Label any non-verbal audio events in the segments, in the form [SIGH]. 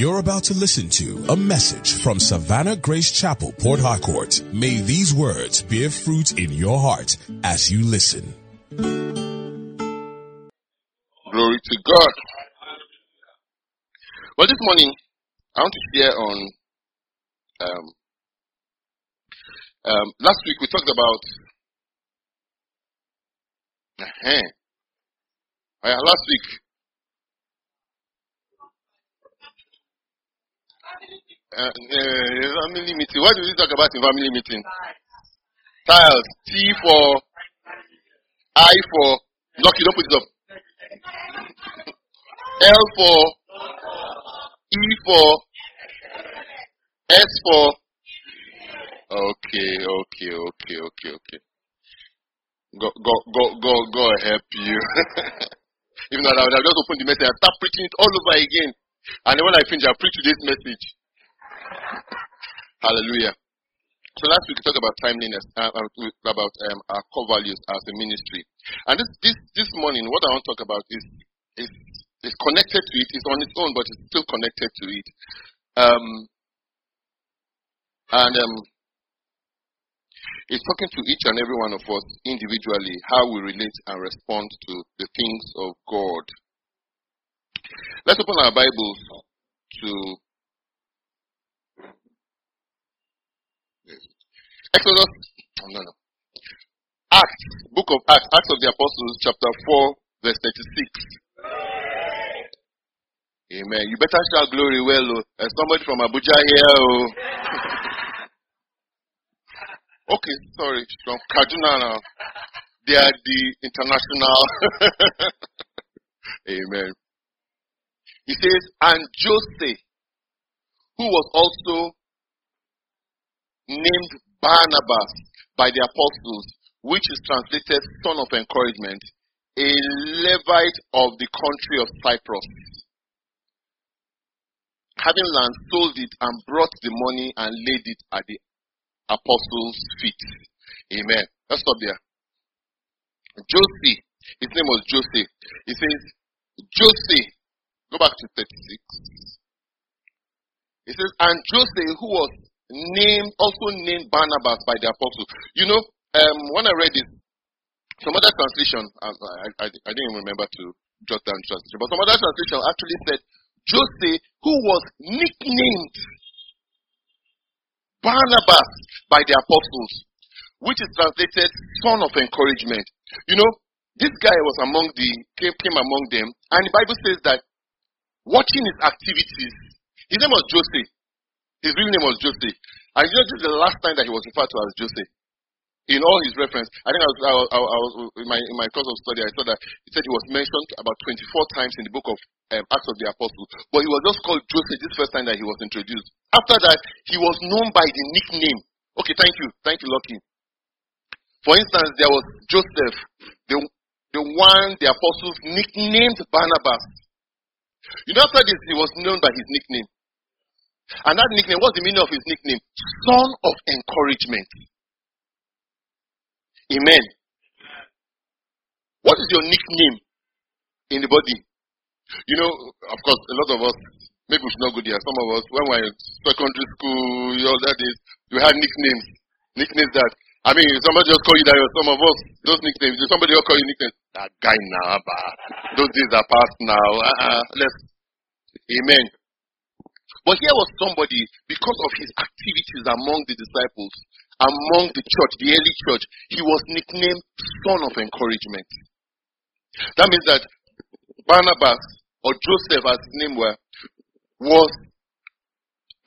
You're about to listen to a message from Savannah Grace Chapel, Port Harcourt. May these words bear fruit in your heart as you listen. Glory to God. Well, this morning, I want to share on. Um, um, last week we talked about. Uh-huh. Last week. Uh, family meeting. What do we talk about in family meeting? Tiles. T for I for Lucky, don't put it up. L for E for S for Okay, okay, okay, okay, okay. Go go go go go help you. [LAUGHS] Even though I would have just opened the message and start preaching it all over again. And when I finish, I'll preach today's message. Hallelujah. So last week we talked about timeliness, uh, about um, our core values as a ministry. And this, this, this morning, what I want to talk about is, is, is connected to it. It's on its own, but it's still connected to it. Um, and um, it's talking to each and every one of us individually how we relate and respond to the things of God. Let's open our Bibles to Exodus, oh, no, no. Acts, book of Acts, Acts of the Apostles, chapter 4, verse 36. Amen. You better shout glory well, oh. There's somebody from Abuja here, oh. [LAUGHS] okay, sorry, from Kaduna now. They are the international. [LAUGHS] Amen. He says, and Joseph, who was also named Barnabas by the apostles, which is translated son of encouragement, a Levite of the country of Cyprus. Having land, sold it and brought the money and laid it at the apostles' feet. Amen. Let's stop there. Josie, his name was Josie. He says, Josie, go back to 36. He says, and Josie, who was named, also named Barnabas by the apostles. You know, um, when I read this, some other translation, I, I, I, didn't remember to jot down translation, but some other translation actually said Joseph, who was nicknamed Barnabas by the apostles, which is translated son of encouragement. You know, this guy was among the came, came among them, and the Bible says that watching his activities, his name was Joseph. His real name was Joseph. And this is the last time that he was referred to as Joseph. In all his reference, I think I was, I I was in, my, in my course of study, I saw that he said he was mentioned about 24 times in the book of um, Acts of the Apostles, but he was just called Joseph this first time that he was introduced. After that, he was known by the nickname. Okay, thank you, thank you, Lucky. For instance, there was Joseph, the, the one the apostles nicknamed Barnabas. You know, after this, he was known by his nickname. And that nickname, what's the meaning of his nickname? Son of encouragement. Amen. What is your nickname in the body? You know, of course, a lot of us, maybe we should not go there. Some of us, when we were in secondary school, you all that is, we had nicknames. Nicknames that, I mean, somebody just call you that, some of us, those nicknames, somebody will call you nicknames. That guy now, bah. those days are past now. Uh-uh. Let's, amen. But here was somebody, because of his activities among the disciples, among the church, the early church, he was nicknamed Son of Encouragement. That means that Barnabas, or Joseph as his name were, was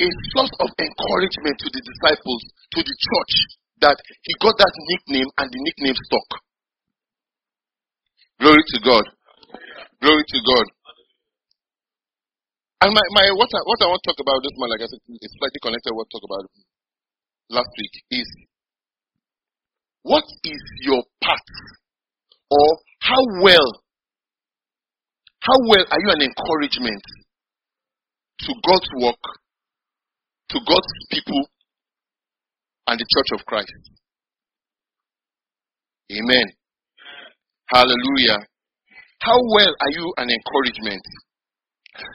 a source of encouragement to the disciples, to the church, that he got that nickname and the nickname stuck. Glory to God. Glory to God. And my, my what I what I want to talk about this morning, like I said, is slightly connected to what I talked about last week, is what is your path? Or how well how well are you an encouragement to God's work, to God's people, and the church of Christ? Amen. Hallelujah. How well are you an encouragement?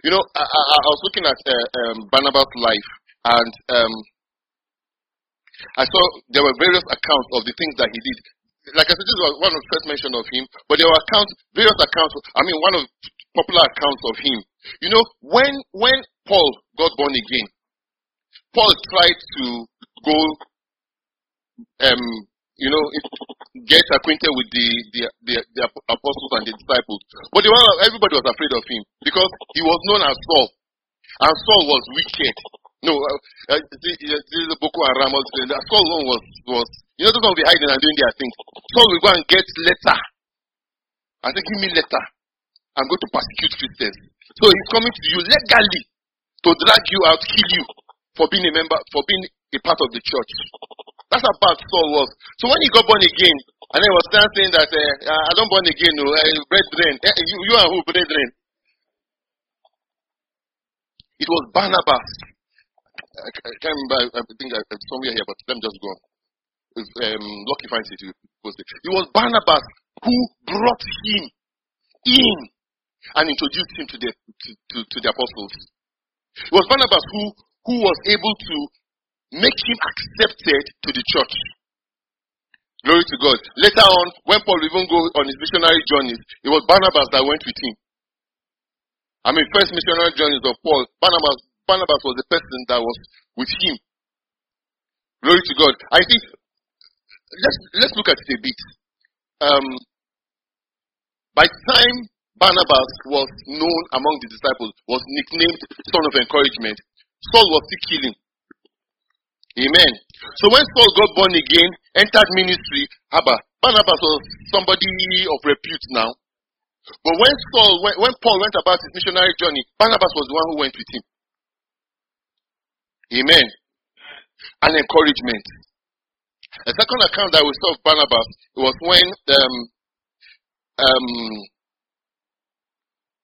You know, I, I, I was looking at uh, um, Barnabas' life, and um, I saw there were various accounts of the things that he did. Like I said, this was one of the first mention of him, but there were accounts, various accounts. I mean, one of popular accounts of him. You know, when when Paul got born again, Paul tried to go, um, you know, get acquainted with the, the, the, the apostles and the disciples. But everybody was afraid of him because he was known as Saul. And Saul was wicked. No, uh, uh, this is Boko Haram. Saul was, was, you know, those will be hiding and doing their things. Saul will go and get letter. I said, give me letter. I'm going to persecute Christians. So he's coming to you legally to drag you out, kill you for being a member, for being a part of the church. That's how bad Saul was. So when he got born again, and he was saying that uh, I don't born again, no, uh, brethren. Uh, you, you are who, brethren? It was Barnabas. I, I can't remember. I think I, somewhere here, but let me just go. It's, um, Lucky finds it. It was Barnabas who brought him in and introduced him to the to, to, to the apostles. It was Barnabas who who was able to make him accepted to the church. Glory to God. Later on, when Paul even go on his missionary journeys, it was Barnabas that went with him. I mean, first missionary journeys of Paul, Barnabas, Barnabas was the person that was with him. Glory to God. I think let's let's look at it a bit. Um, by time Barnabas was known among the disciples, was nicknamed son of encouragement, Saul was still killing. Amen. So when Saul got born again, entered ministry, Abba, Barnabas was somebody of repute now. But when Saul, when, when Paul went about his missionary journey, Barnabas was the one who went with him. Amen. An encouragement. A second account that we saw of Barnabas was when um, um,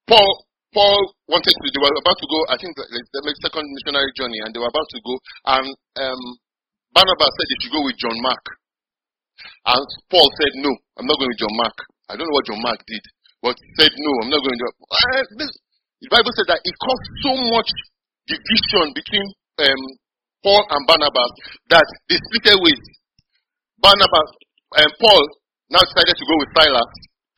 Paul Paul wanted to, they were about to go, I think, the, second missionary journey, and they were about to go, and um, Barnabas said they should go with John Mark. And Paul said, No, I'm not going with John Mark. I don't know what John Mark did, but said, No, I'm not going to. Uh, the Bible said that it caused so much division between um, Paul and Barnabas that they split ways. Barnabas and um, Paul now decided to go with Silas,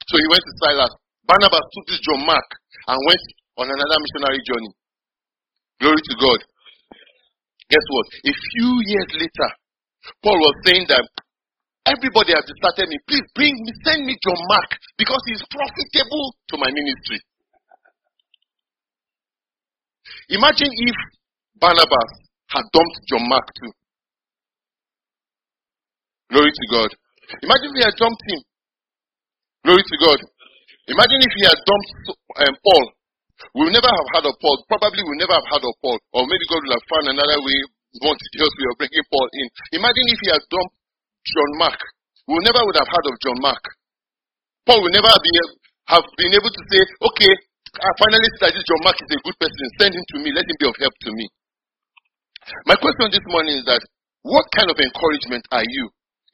so he went to Silas. Barnabas took this John Mark and went on another missionary journey. Glory to God. Guess what? A few years later, Paul was saying that everybody has started me. Please bring me, send me John Mark because he's profitable to my ministry. Imagine if Barnabas had dumped John Mark too. Glory to God. Imagine if he had dumped him. Glory to God. Imagine if he had dumped um, Paul. We would never have heard of Paul. Probably we would never have heard of Paul. Or maybe God would have found another way, details way of bringing Paul in. Imagine if he had dumped John Mark. We never would have heard of John Mark. Paul would never be, have been able to say, okay, I finally this John Mark is a good person. Send him to me. Let him be of help to me. My question this morning is that what kind of encouragement are you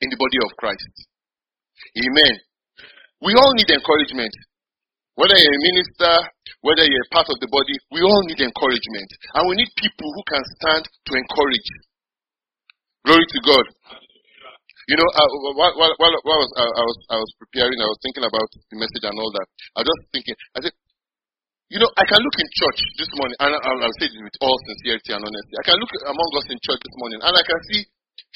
in the body of Christ? Amen. We all need encouragement. Whether you're a minister, whether you're a part of the body, we all need encouragement. And we need people who can stand to encourage. Glory to God. You know, uh, while, while, while, I, was, uh, I, was, I was preparing, I was thinking about the message and all that. I was just thinking, I said, you know, I can look in church this morning, and I'll, I'll say this with all sincerity and honesty. I can look among us in church this morning, and I can see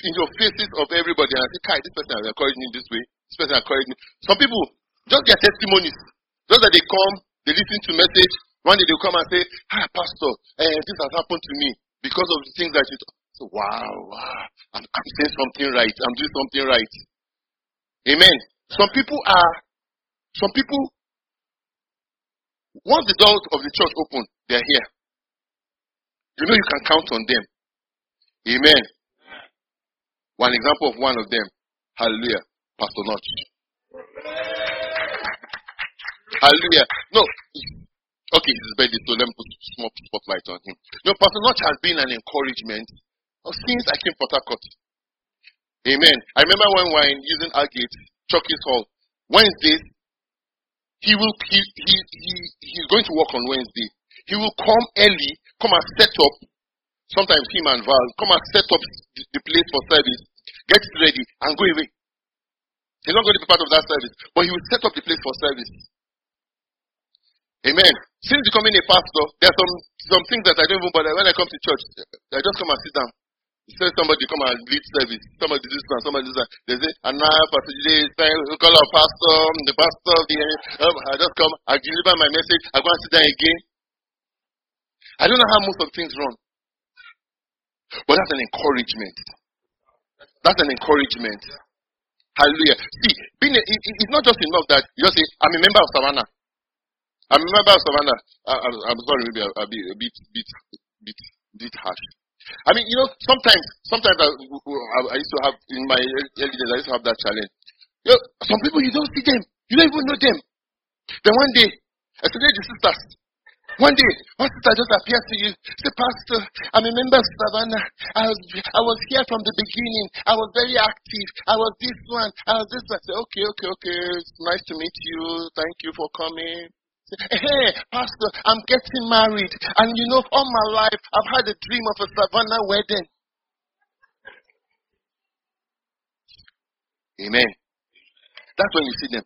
in your faces of everybody, and I say, Kai, this person has encouraged me this way. This person encouraged me. Some people, just their testimonies. Just that they come, they listen to message. One day they'll come and say, Hi, Pastor, eh, this has happened to me because of the things that you. So, wow, wow. I'm, I'm saying something right. I'm doing something right. Amen. Some people are, some people, once the doors of the church open, they're here. You know you can count on them. Amen. One example of one of them. Hallelujah. Pastor Notch. Hallelujah. No. Okay, his birthday, so let me put small spotlight on him. No, Pastor Notch has been an encouragement since I came to Harcourt. Amen. I remember when we were using Agate, Chucky's Hall, Wednesdays, he will he, he he he's going to work on Wednesday. he will come early, come and set up. Sometimes him and Val come and set up the, the place for service, get ready, and go away. He's not going to be part of that service, but he will set up the place for service. Amen. Since becoming a pastor, there are some some things that I don't even bother. When I come to church, I just come and sit down. He says somebody come and lead service. Somebody this one, somebody this one. They say, and now Pastor today is call our pastor, the pastor the um, I just come, I deliver my message, I go and sit down again. I don't know how most of things run. But that's an encouragement. That's an encouragement. Hallelujah. See, being a, it, it's not just enough that you just say, I'm a member of Savannah. I'm a member of Savannah. I, am sorry, maybe I'll, be a bit, bit, bit, bit harsh. I mean, you know, sometimes, sometimes I, I, used to have in my early days, I used to have that challenge. You know, some people you don't see them, you don't even know them. Then one day, I especially the sisters, one day, one sister just appears to you, say, Pastor, I'm a member of Savannah. I was, I was here from the beginning. I was very active. I was this one. I was this one. I say, okay, okay, okay. It's nice to meet you. Thank you for coming. Hey, Pastor, I'm getting married. And you know, all my life, I've had a dream of a Savannah wedding. Amen. That's when you see them.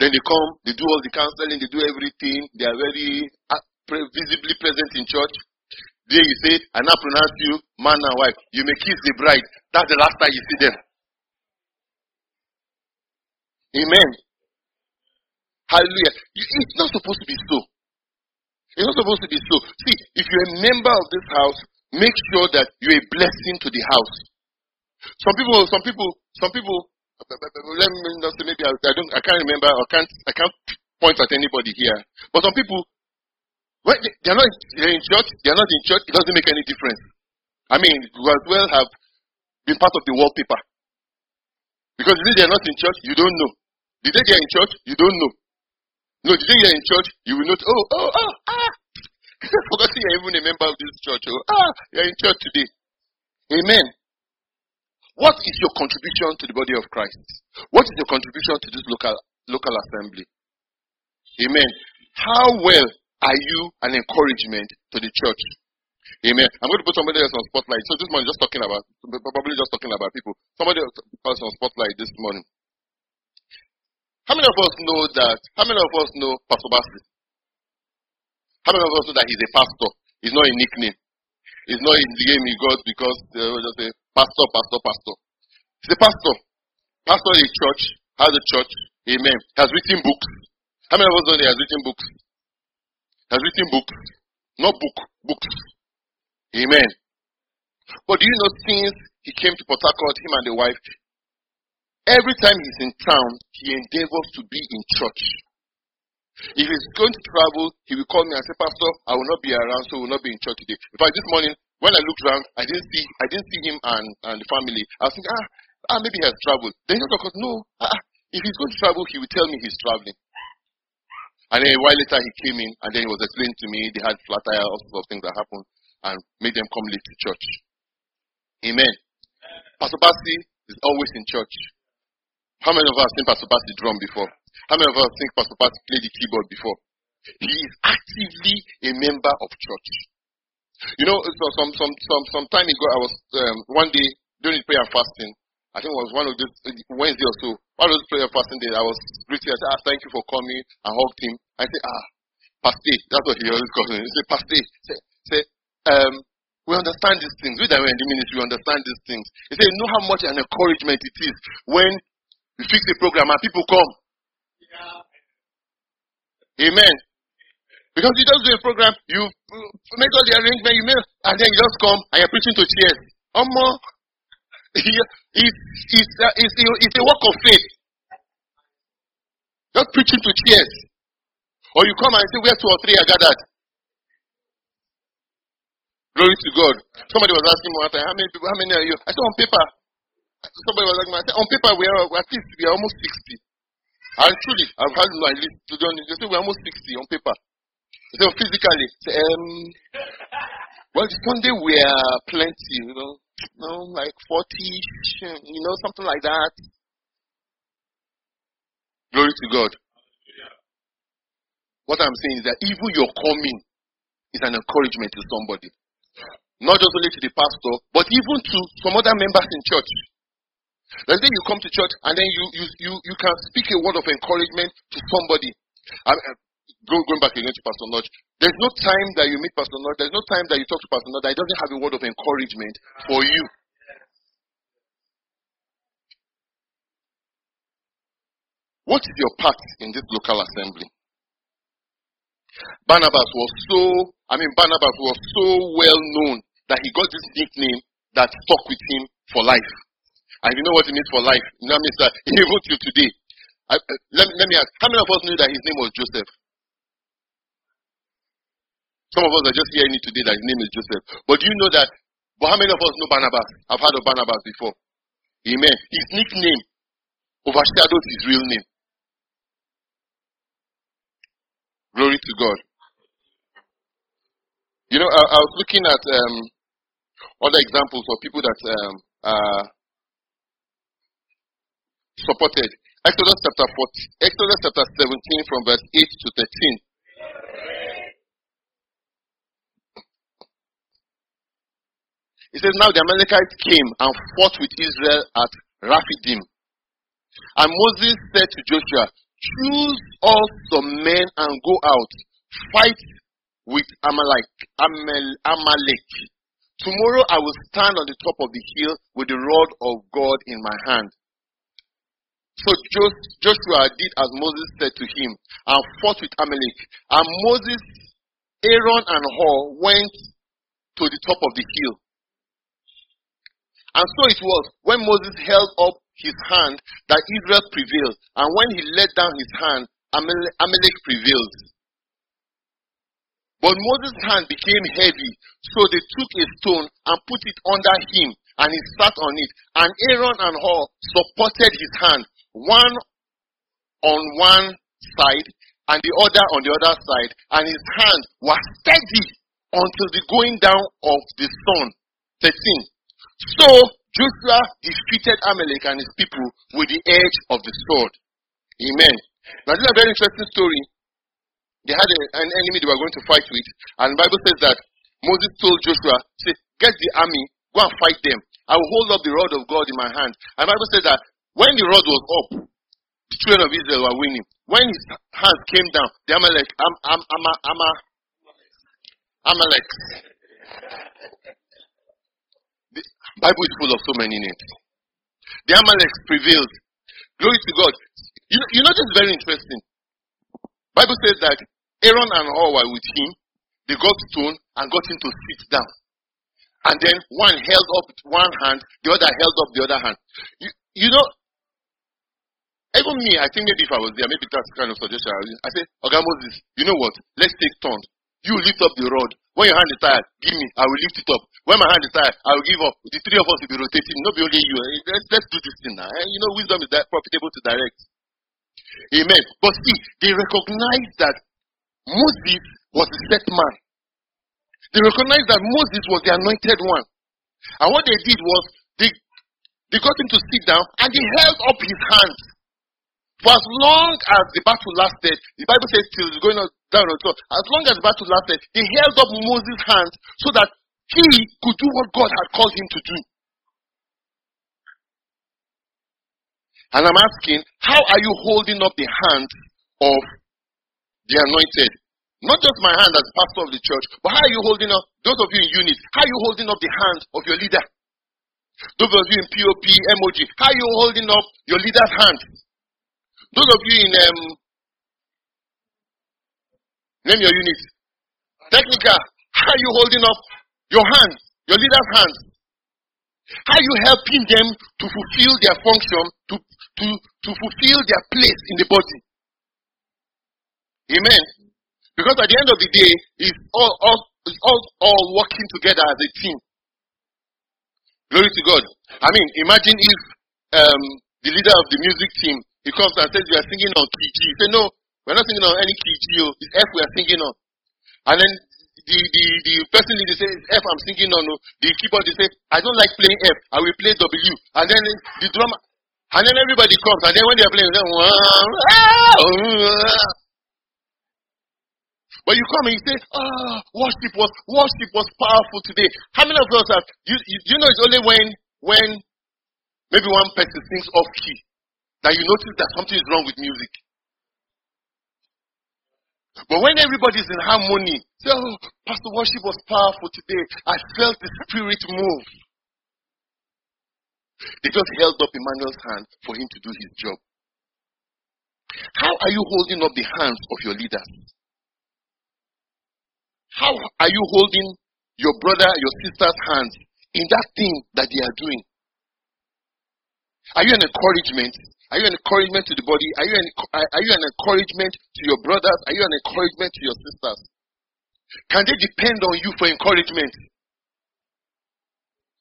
Then they come, they do all the counseling, they do everything. They are very uh, visibly present in church. There you say, I now pronounce you man and wife. You may kiss the bride. That's the last time you see them. Amen. Hallelujah. It's not supposed to be so. It's not supposed to be so. See, if you're a member of this house, make sure that you're a blessing to the house. Some people, some people, some people, let me not say maybe I, I don't, I can't remember, or can't, I can't point at anybody here. But some people, when they, they're not they're in church, they're not in church, it doesn't make any difference. I mean, you as well have been part of the wallpaper. Because day they're not in church, you don't know. The day they're in church, you don't know. No, the day you're in church, you will not, oh, oh, oh, ah. [LAUGHS] I forgot you're even a member of this church. Oh, ah, you're in church today. Amen. What is your contribution to the body of Christ? What is your contribution to this local local assembly? Amen. How well are you an encouragement to the church? Amen. I'm going to put somebody else on spotlight. So this morning, just talking about, probably just talking about people. Somebody else on spotlight this morning. How many of us know that? How many of us know Pastor Basi? How many of us know that he's a pastor? He's not a nickname. It's not in the name he got because they uh, just say pastor, pastor, pastor. He's a pastor. Pastor in a church, has a church. Amen. Has written books. How many of us know he has written books? Has written books. Not book, books. Amen. But do you know since he came to Port Harcourt, him and the wife, Every time he's in town, he endeavors to be in church. If he's going to travel, he will call me and say, Pastor, I will not be around, so I will not be in church today. In fact, this morning, when I looked around, I didn't see, I didn't see him and, and the family. I was thinking, ah, ah, maybe he has traveled. Then he said, no, ah, ah, if he's going to travel, he will tell me he's traveling. And then a while later, he came in, and then he was explaining to me they had flat tire, all sorts of things that happened, and made them come late to church. Amen. Pastor Basi is always in church. How many of us seen Pastor Pat drum before? How many of us think Pastor Pat played the keyboard before? He is actively a member of church. You know, so some some some some time ago, I was um, one day during prayer fasting. I think it was one of those Wednesday or so. One of those prayer fasting days, I was greeting. I said, "Ah, thank you for coming." I hugged him. I said, "Ah, Pastor," that's what he always calls me. He said, "Pastor," say, say, um, we understand these things. We that were in the ministry, we understand these things. He said, you know how much an encouragement it is when you fix the program and people come. Yeah. Amen. Because you just do a program, you make all the arrangement, you make, and then you just come and you're preaching to tears. Omo, it's, it's, uh, it's, it's a work of faith. Just preaching to tears. Or you come and say, where two or three are gathered. Glory to God. Somebody was asking me one time, how many people, how many are you? I said, on paper, Somebody was like, on paper, we are at least we are almost 60. And truly, I've had my list to do. They say we're almost 60 on paper. They physically, um, well, Sunday we are plenty, you know, you know, like 40, you know, something like that. Glory to God. what I'm saying is that even your coming is an encouragement to somebody. Not just only to the pastor, but even to some other members in church. Say you come to church and then you, you, you, you can speak a word of encouragement to somebody. I, uh, go, going back again to Pastor Notch, there's no time that you meet Pastor Notch, there's no time that you talk to Pastor Notch that he doesn't have a word of encouragement for you. What is your part in this local assembly? Barnabas was so, I mean, Barnabas was so well known that he got this nickname that stuck with him for life. And you know what it means for life? You know, means [LAUGHS] that even till today. I, uh, let, let me ask, how many of us knew that his name was Joseph? Some of us are just hearing it today that his name is Joseph. But do you know that? But how many of us know Barnabas? I've heard of Barnabas before. Amen. His nickname overshadows his real name. Glory to God. You know, I, I was looking at um, other examples of people that um, uh, supported. Exodus chapter 40, Exodus chapter 17 from verse 8 to 13. It says, Now the Amalekites came and fought with Israel at Rephidim. And Moses said to Joshua, Choose us some men and go out, fight with Amalek. Amal, Amalek. Tomorrow I will stand on the top of the hill with the rod of God in my hand. So Joshua did as Moses said to him and fought with Amalek. And Moses, Aaron, and Hur went to the top of the hill. And so it was when Moses held up his hand that Israel prevailed. And when he let down his hand, Amalek prevailed. But Moses' hand became heavy, so they took a stone and put it under him, and he sat on it. And Aaron and Hur supported his hand, one on one side and the other on the other side, and his hand was steady until the going down of the sun. 13. So Joshua defeated Amalek and his people with the edge of the sword. Amen. Now this is a very interesting story they had a, an enemy they were going to fight with, and the Bible says that Moses told Joshua, say, get the army, go and fight them. I will hold up the rod of God in my hand. And the Bible says that when the rod was up, the children of Israel were winning. When his hand came down, the Amalek, Am, Am, Am, Am, Amalek. The Bible is full of so many names. The Amalek prevailed. Glory to God. You you know, this is very interesting. Bible says that Aaron and Hur were with him. They got stone and got him to sit down. And then one held up one hand, the other held up the other hand. You, you know, even me, I think maybe if I was there, maybe that's kind of suggestion. I say, Okay, Moses, you know what? Let's take turns. You lift up the rod. When your hand is tired, give me. I will lift it up. When my hand is tired, I will give up. The three of us will be rotating. Not be only you. Eh, let's, let's do this thing now. Eh, you know, wisdom is that profitable to direct. Amen. But see, they recognized that Moses was the set man. They recognized that Moses was the anointed one. And what they did was they, they got him to sit down and they held up his hands. For as long as the battle lasted, the Bible says till it's going on down on top. As long as the battle lasted, he held up Moses' hands so that he could do what God had called him to do. And I'm asking, how are you holding up the hand of the anointed? Not just my hand as pastor of the church, but how are you holding up, those of you in unit, how are you holding up the hand of your leader? Those of you in POP, MOG, how are you holding up your leader's hand? Those of you in, um, name your unit, technical, how are you holding up your hand, your leader's hand? How are you helping them to fulfill their function, to to, to fulfill their place in the body. Amen. Because at the end of the day, it's all, all, it's all, all working together as a team. Glory to God. I mean, imagine if um, the leader of the music team he comes and says we are singing on key G. You say no, we're not singing on any key G. Oh. It's F we are singing on. And then the the the person leader says F I'm singing on. Oh. The keyboard they say I don't like playing F. I will play W. And then the drummer and then everybody comes, and then when they're playing, then, But you come and you say, ah, worship was worship was powerful today. How many of us have you, you, you know it's only when when maybe one person sings off key that you notice that something is wrong with music. But when everybody's in harmony, say, oh, Pastor worship was powerful today. I felt the spirit move. They just held up Emmanuel's hand for him to do his job. How are you holding up the hands of your leaders? How are you holding your brother, your sister's hands in that thing that they are doing? Are you an encouragement? Are you an encouragement to the body? Are you an, are you an encouragement to your brothers? Are you an encouragement to your sisters? Can they depend on you for encouragement?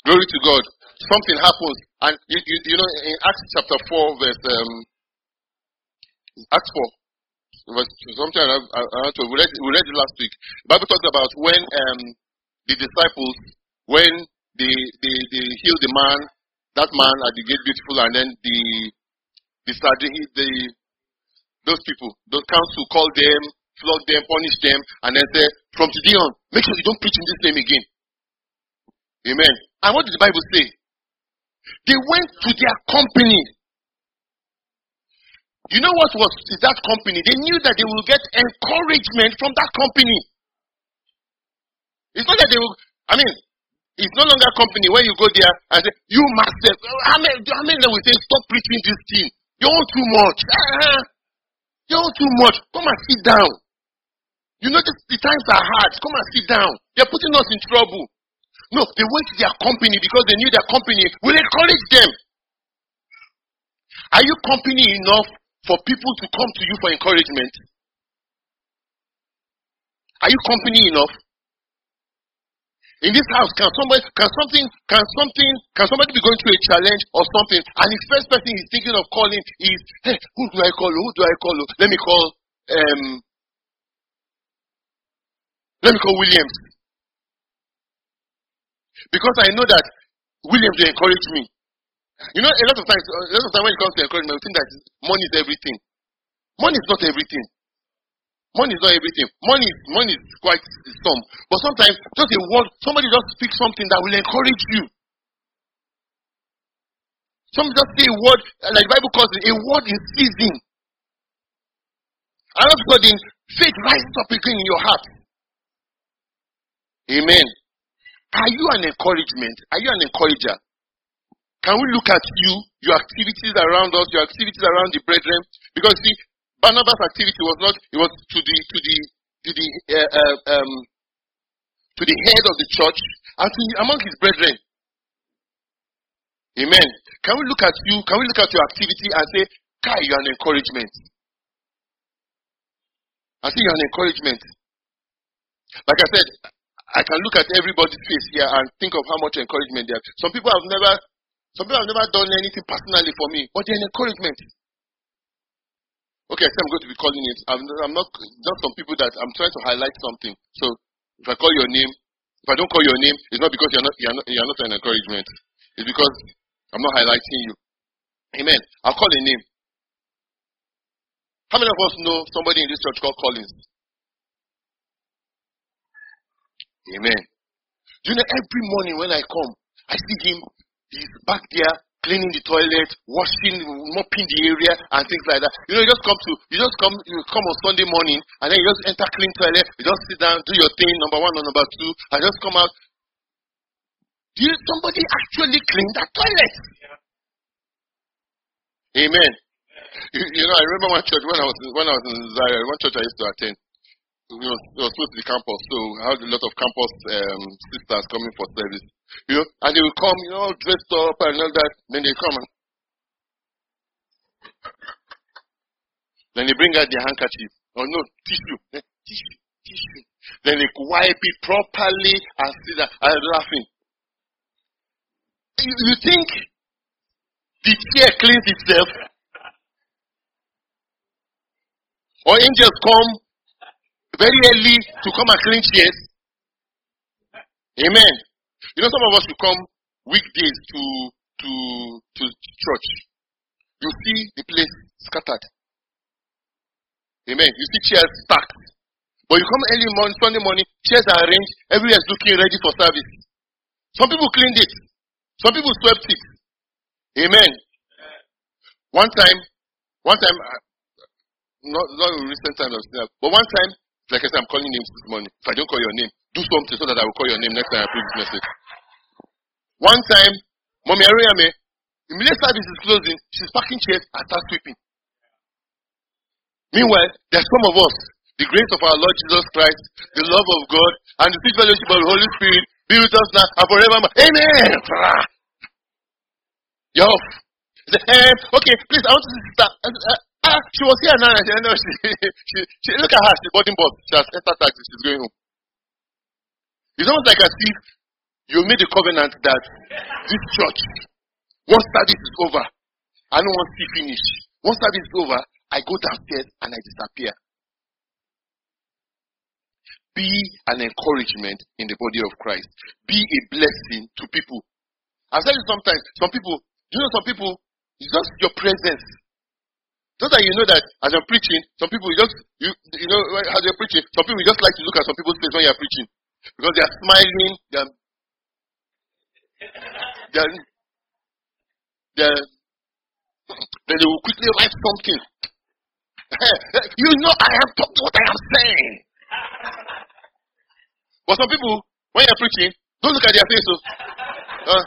Glory to God. Something happens, and you, you, you know, in Acts chapter 4, verse um, Acts 4, verse something I, I, I we, read, we read it last week. The Bible talks about when um, the disciples, when they, they, they healed the man, that man at the gate beautiful, and then the the, the those people, those council called them, flog them, punish them, and then say, from today on, make sure you don't preach in this name again. Amen. And what did the Bible say? They went to their company you know what was that company? They knew that they will get encouragement from that company. It's not that they will, I mean, it's no longer company where you go there and say, You master, how many, how many will say, Stop preaching this thing? You're all too much. Uh-huh. All too much. Come and sit down. You notice the, the times are hard. Come and sit down. They're putting us in trouble. No, they went to their company because they knew their company will encourage them. Are you company enough for people to come to you for encouragement? Are you company enough? In this house, can somebody, can something, can something, can somebody be going through a challenge or something, and the first person he's thinking of calling is, hey, who do I call? Who do I call? Let me call, um, let me call Williams. Because I know that Williams will encourage me. You know, a lot of times, a lot of times when it comes to encouragement, we think that money is everything. Money is not everything. Money is not everything. Money is money is quite some. But sometimes just a word, somebody just speaks something that will encourage you. Somebody just say a word, like the Bible calls it, a word in season. And of a sudden, faith rises up again in your heart. Amen. Are you an encouragement? Are you an encourager? Can we look at you, your activities around us, your activities around the brethren? Because see, Barnabas' activity was not, it was to the, to the, to the, uh, uh, um, to the head of the church and to among his brethren. Amen. Can we look at you, can we look at your activity and say, Kai, you're an encouragement. I see you're an encouragement. Like I said, I can look at everybody's face here and think of how much encouragement they have. Some people have never some people have never done anything personally for me, but they're an encouragement. Okay, I'm going to be calling it. I'm, I'm not just some people that I'm trying to highlight something. So if I call your name, if I don't call your name, it's not because you're not you're not, you're not an encouragement. It's because I'm not highlighting you. Amen. I'll call a name. How many of us know somebody in this church called Collins? Amen. Do you know every morning when I come, I see him He's back there cleaning the toilet, washing, mopping the area, and things like that. You know, you just come to, you just come, you come on Sunday morning, and then you just enter clean toilet, you just sit down, do your thing, number one or number two, and just come out. Did somebody actually clean that toilet? Yeah. Amen. You, you, know, I remember one church when I was when I was in Zaria, one church I used to attend. It was, it was close to the campus, so I had a lot of campus um, sisters coming for service. You know, and they will come, you know, dressed up and all that. Then they come and then they bring out their handkerchief. Oh no, tissue. Tissue, tissue. Then they wipe it properly and see that I'm laughing. You, you think the chair cleans itself? Or angels come very early to come and clean chairs? Amen. You know, some of us will come weekdays to to to church. You see the place scattered. Amen. You see chairs stacked. But you come early morning, Sunday morning, chairs are arranged, everywhere is looking ready for service. Some people cleaned it. Some people swept it. Amen. One time, one time, uh, not, not in recent times, but one time, like I said, I'm calling names this morning. If I don't call your name, do something so that I will call your name next time I put this message. One time, Mommy Ariame, the immediate service is closing, she's packing chairs and starts sweeping. Meanwhile, there's some of us, the grace of our Lord Jesus Christ, the love of God, and the sweet fellowship of the Holy Spirit be with us now and forevermore. Amen. You're. Um, okay, please, I want to see that. Uh, uh, she was here now. She, [LAUGHS] no, she, she, she, look at her. She's boarding bus. She has entered taxi. She's going home. It's almost like as if you made a covenant that this church, once service is over, I don't want to see finish. Once service is over, I go downstairs and I disappear. Be an encouragement in the body of Christ. Be a blessing to people. I've said it sometimes. Some people, you know, some people, it's just your presence. Just that you know that as I'm preaching, some people just, you, you know, as you're preaching, some people just like to look at some people's face when you're preaching. Because they're smiling, they're, they're, they're, then they will quickly write something. [LAUGHS] you know I am talking what I am saying. But some people, when you're preaching, don't look at their face. So, oh. uh,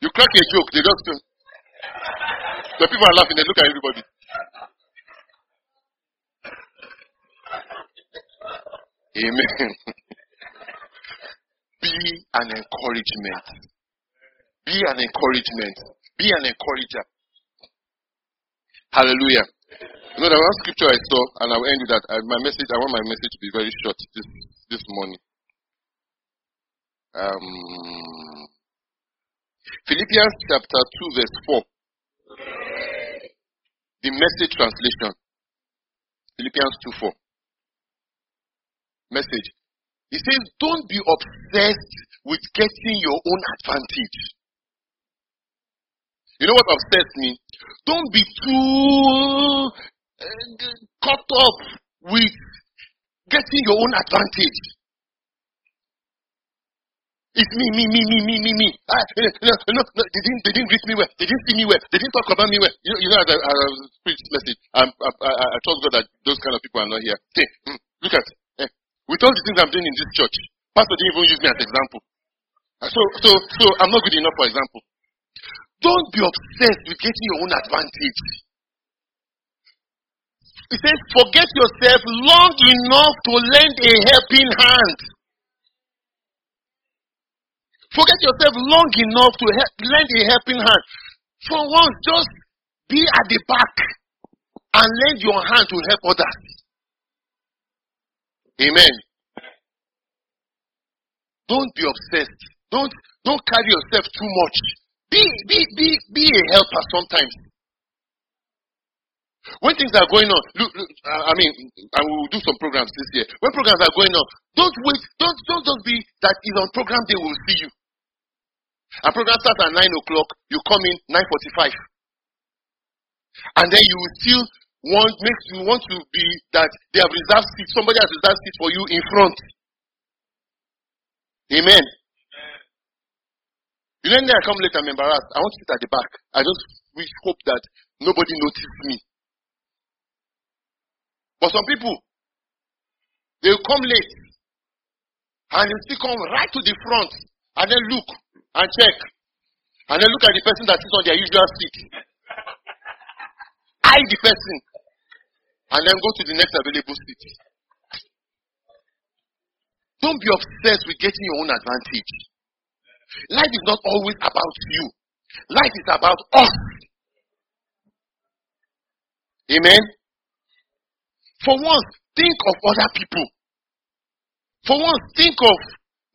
you crack a joke, they just. The people are laughing, they look at everybody. Amen. Be an encouragement. Be an encouragement. Be an encourager. Hallelujah. You know, the one scripture I saw, and I will end with that. I, my message, I want my message to be very short this this morning. Um, Philippians chapter 2, verse 4. The message translation. Philippians 2 4. Message. He says, Don't be obsessed with getting your own advantage. You know what obsessed me? Don't be too uh, caught up with getting your own advantage. It's me, me, me, me, me, me, me. Ah, no, no, no, they didn't, they didn't greet me well. They didn't see me well. They didn't talk about me well. You know, you know as I, as I message, I, I, I, trust God that those kind of people are not here. See, hmm, look at, with all the things I'm doing in this church, Pastor didn't even use me as example. Uh, so, so, so I'm not good enough for example. Don't be obsessed with getting your own advantage. He says, forget yourself long enough to lend a helping hand. Forget yourself long enough to help, lend a helping hand. For once, just be at the back and lend your hand to help others. Amen. Don't be obsessed. Don't don't carry yourself too much. Be be be be a helper sometimes. When things are going on, look, look I mean, I will do some programs this year. When programs are going on, don't wait, don't don't just be that is on program they will see you. A program starts at 9 o'clock, you come in 9.45. And then you will still want, make you want to be that they have reserved seats, somebody has reserved seats for you in front. Amen. You know, I come late, I'm embarrassed. I want to sit at the back. I just wish, hope that nobody notices me. But some people, they will come late and they still come right to the front and then look and check. And then look at the person that sits on their usual seat. I the person. And then go to the next available seat. Don't be obsessed with getting your own advantage. Life is not always about you. Life is about us. Amen. For once, think of other people. For once, think of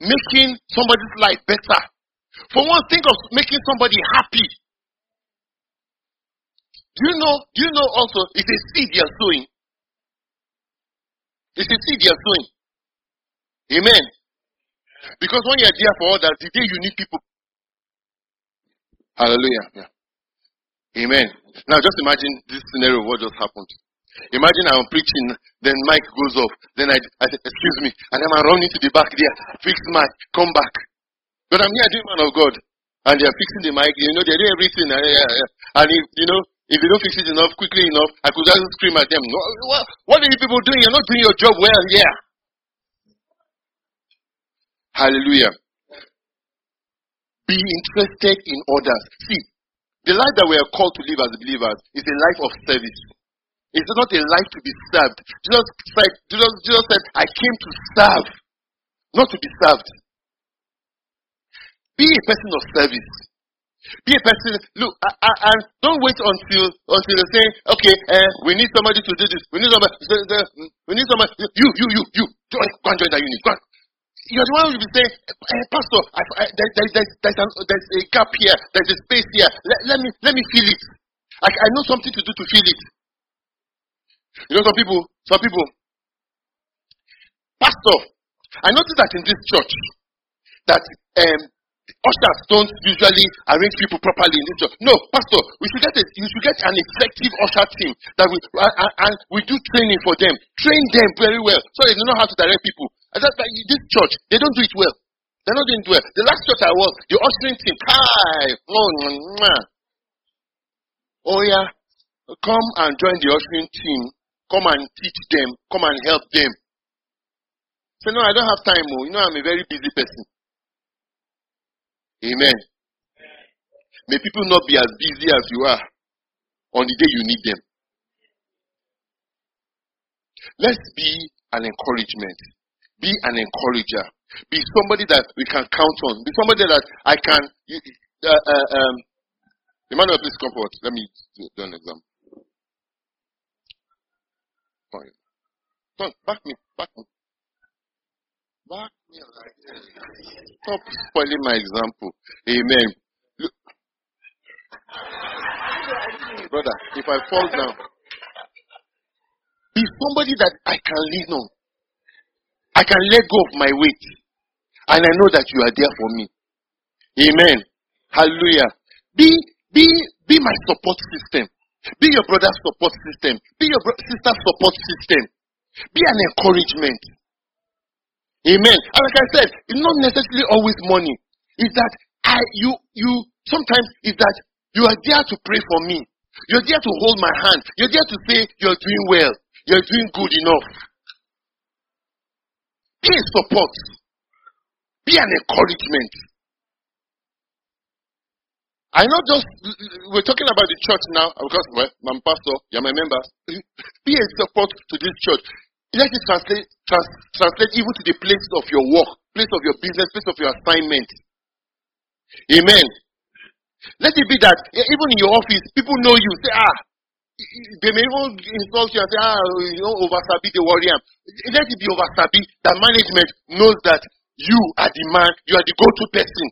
making somebody's life better. For once, think of making somebody happy. Do you know? Do you know also it's a seed you're sowing? It's a seed you're sowing. Amen. Because when you're there for others, the day you need people. Hallelujah. Yeah. Amen. Now just imagine this scenario, what just happened. Imagine I'm preaching, then mic goes off, then I, I excuse me, and then I run into the back there, fix mic, come back. But I'm here doing man of God, and they're fixing the mic, you know, they're doing everything, yeah, yeah. and if, you know, if you don't fix it enough, quickly enough, I could just scream at them, what, are you people doing? You're not doing your job well here. Hallelujah. Be interested in others. See, the life that we are called to live as believers is a life of service. It's not a life to be served. Jesus said, Jesus, Jesus said, I came to serve, not to be served. Be a person of service. Be a person. Look, and don't wait until until they say, okay, uh, we need somebody to do this. We need somebody. We need somebody. You, you, you, you. Join, go and join that unit. Go on. You're the one who will be saying, hey, Pastor, I, I, there, there, there's, there's, an, there's a gap here. There's a space here. Let, let me let me feel it. I, I know something to do to feel it. You know, some people, some people, Pastor, I noticed that in this church, that um, ushers don't usually arrange people properly in this church. No, Pastor, we should get a, you should get an effective usher team that we and, and we do training for them. Train them very well so they know how to direct people. And that's like this church, they don't do it well. They're not doing it well. The last church I was, the ushering team, hi, oh yeah, come and join the ushering team. Come and teach them. Come and help them. Say, no, I don't have time. Oh. You know, I'm a very busy person. Amen. May people not be as busy as you are on the day you need them. Let's be an encouragement. Be an encourager. Be somebody that we can count on. Be somebody that I can. Uh, uh, um, Emmanuel, please come forward. Let me do an example. Fine. Come, back me, back me. Back me like Stop spoiling my example. Amen. Brother, if I fall down, be somebody that I can lean on. I can let go of my weight. And I know that you are there for me. Amen. Hallelujah. Be, be, be my support system. Be your brother's support system. Be your bro- sister's support system. Be an encouragement. Amen. And like I said, it's not necessarily always money. It's that I, you, you, sometimes it's that you are there to pray for me. You're there to hold my hand. You're there to say you're doing well. You're doing good enough. Be a support. Be an encouragement. I not just we're talking about the church now because well, I'm pastor, you're my member. [LAUGHS] Be a support to this church. Let it translate trans, translate even to the place of your work, place of your business, place of your assignment. Amen. Let it be that even in your office, people know you. Say, ah, they may even insult you and say, ah, you know, oversabi the warrior. Let it be oversabi that management knows that you are the man, you are the go-to person.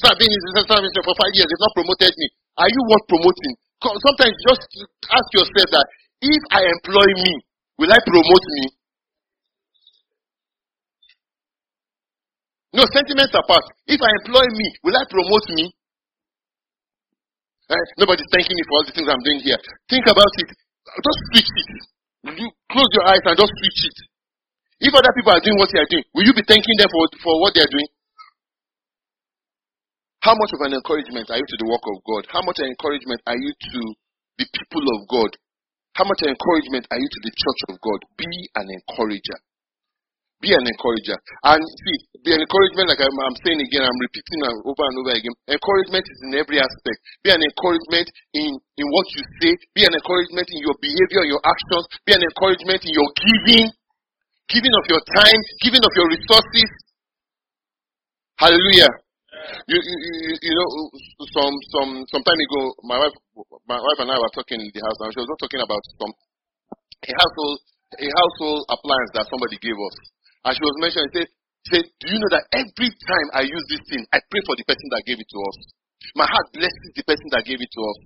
So I've been in the service for five years, they've not promoted me. Are you worth promoting? Sometimes just ask yourself that if I employ me, will I promote me? No, sentiments apart. If I employ me, will I promote me? Eh, nobody's thanking me for all the things I'm doing here. Think about it. Just switch it. You close your eyes and just switch it. If other people are doing what they are doing, will you be thanking them for, for what they are doing? How much of an encouragement are you to the work of God? How much encouragement are you to the people of God? How much encouragement are you to the church of God? Be an encourager. Be an encourager. And see, be an encouragement, like I'm, I'm saying again, I'm repeating over and over again. Encouragement is in every aspect. Be an encouragement in, in what you say. Be an encouragement in your behavior, your actions. Be an encouragement in your giving. Giving of your time, giving of your resources. Hallelujah. You, you, you, know, some some some time ago, my wife my wife and I were talking in the house, and she was talking about some a household a household appliance that somebody gave us, and she was mentioning, say, say, do you know that every time I use this thing, I pray for the person that gave it to us. My heart blesses the person that gave it to us.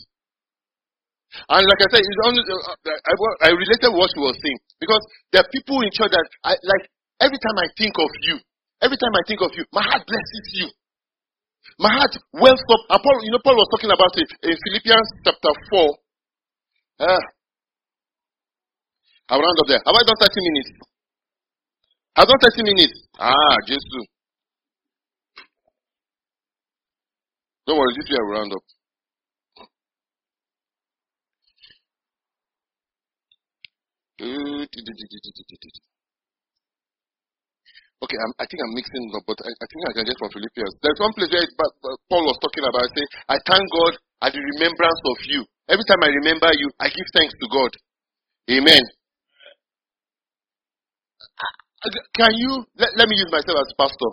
And like I said, it's only, uh, I, I related what she was saying because there are people in church that I like. Every time I think of you, every time I think of you, my heart blesses you. My heart wells up. Paul, you know, Paul was talking about it in Philippians chapter 4. Ah. I'll round up there. Have I done 30 minutes? I've done 30 minutes. Ah, Jesus. Don't worry, this way I will round up. Okay, I'm, i think I'm mixing up, but I, I, think I can get from Philippians. There's one place where Paul was talking about, saying, I thank God at the remembrance of you. Every time I remember you, I give thanks to God. Amen. Can you, let, let me use myself as pastor.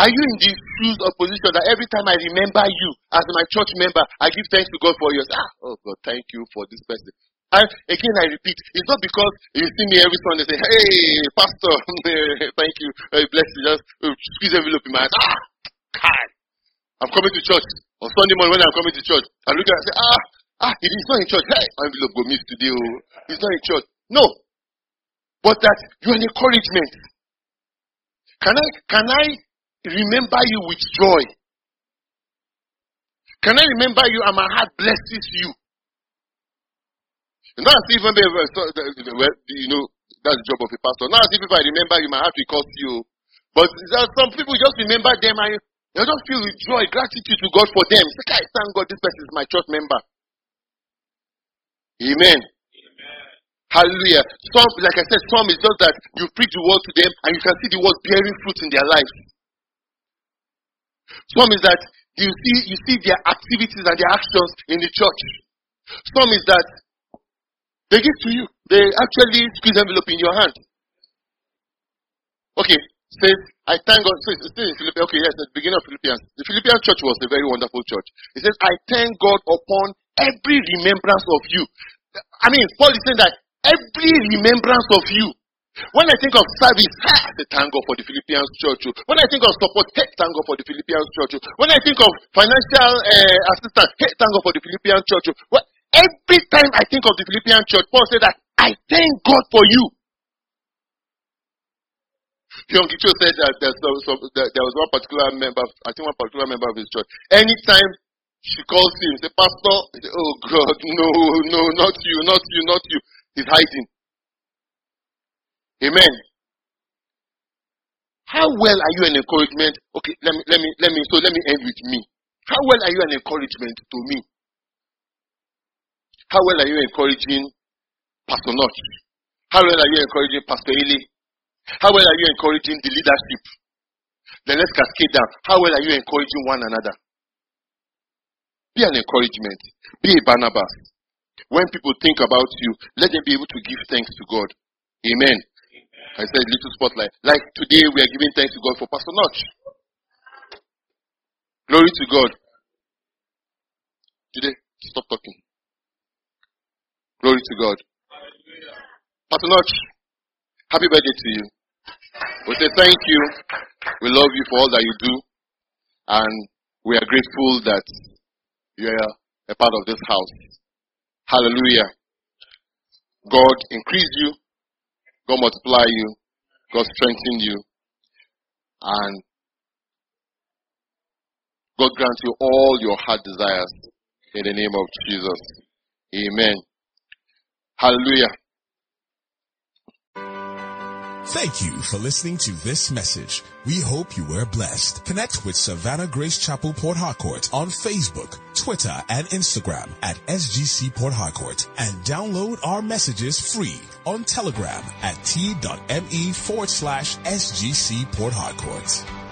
Are you in the shoes of position that every time I remember you as my church member, I give thanks to God for you? Ah, oh God, thank you for this person. And again, I repeat, it's not because you see me every Sunday say, hey, pastor, [LAUGHS] thank you, uh, bless you, just uh, squeeze envelope in my hand. Ah, God, I'm coming to church. On Sunday morning when I'm coming to church, I look at and say, ah, ah, it is not in church. Hey, envelope go miss today. Oh. It's not in church. No. But that you're an encouragement. Can I, can I remember you with joy? Can I remember you and my heart blesses you? Not as if uh, you know that's the job of a pastor. Not as if if I remember you, might have to cost you. But some people just remember them and they just feel with joy, gratitude to God for them. Like, I thank God this person is my church member. Amen. Amen. Hallelujah. Some, like I said, some is just that you preach the word to them and you can see the word bearing fruit in their lives. Some is that you see you see their activities and their actions in the church. Some is that they give to you. They actually squeeze envelope in your hand. Okay, says, I thank God. So it's in Philippians. Okay, yes, at the beginning of Philippians. The Philippian church was a very wonderful church. It says, I thank God upon every remembrance of you. I mean, Paul is saying that every remembrance of you. When I think of service, I say thank God for the Philippians church. When I think of support, hey, thank God for the Philippians church. When I think of financial uh, assistance, hey, thank God for the Philippians church. Well, Every time I think of the Philippian church, Paul said that I thank God for you. Young Cho said that some, some, there was one particular member, I think one particular member of his church. Anytime she calls him, say, Pastor, say, oh God, [LAUGHS] no, no, not you, not you, not you. He's hiding. Amen. How well are you an encouragement? Okay, let me, let me, let me, so let me end with me. How well are you an encouragement to me? How well are you encouraging Pastor Notch? How well are you encouraging Pastor Eli? How well are you encouraging the leadership? Then let's cascade down. How well are you encouraging one another? Be an encouragement. Be a Barnabas. When people think about you, let them be able to give thanks to God. Amen. Amen. I said little spotlight. Like today we are giving thanks to God for Pastor Notch. Glory to God. Today, stop talking. Glory to God. Pastor Notch, happy birthday to you. We say thank you. We love you for all that you do. And we are grateful that you are a part of this house. Hallelujah. God increase you. God multiply you. God strengthen you. And God grant you all your heart desires in the name of Jesus. Amen. Hallelujah. Thank you for listening to this message. We hope you were blessed. Connect with Savannah Grace Chapel Port Harcourt on Facebook, Twitter, and Instagram at SGC Port Harcourt and download our messages free on Telegram at t.me forward slash SGC Port Harcourt.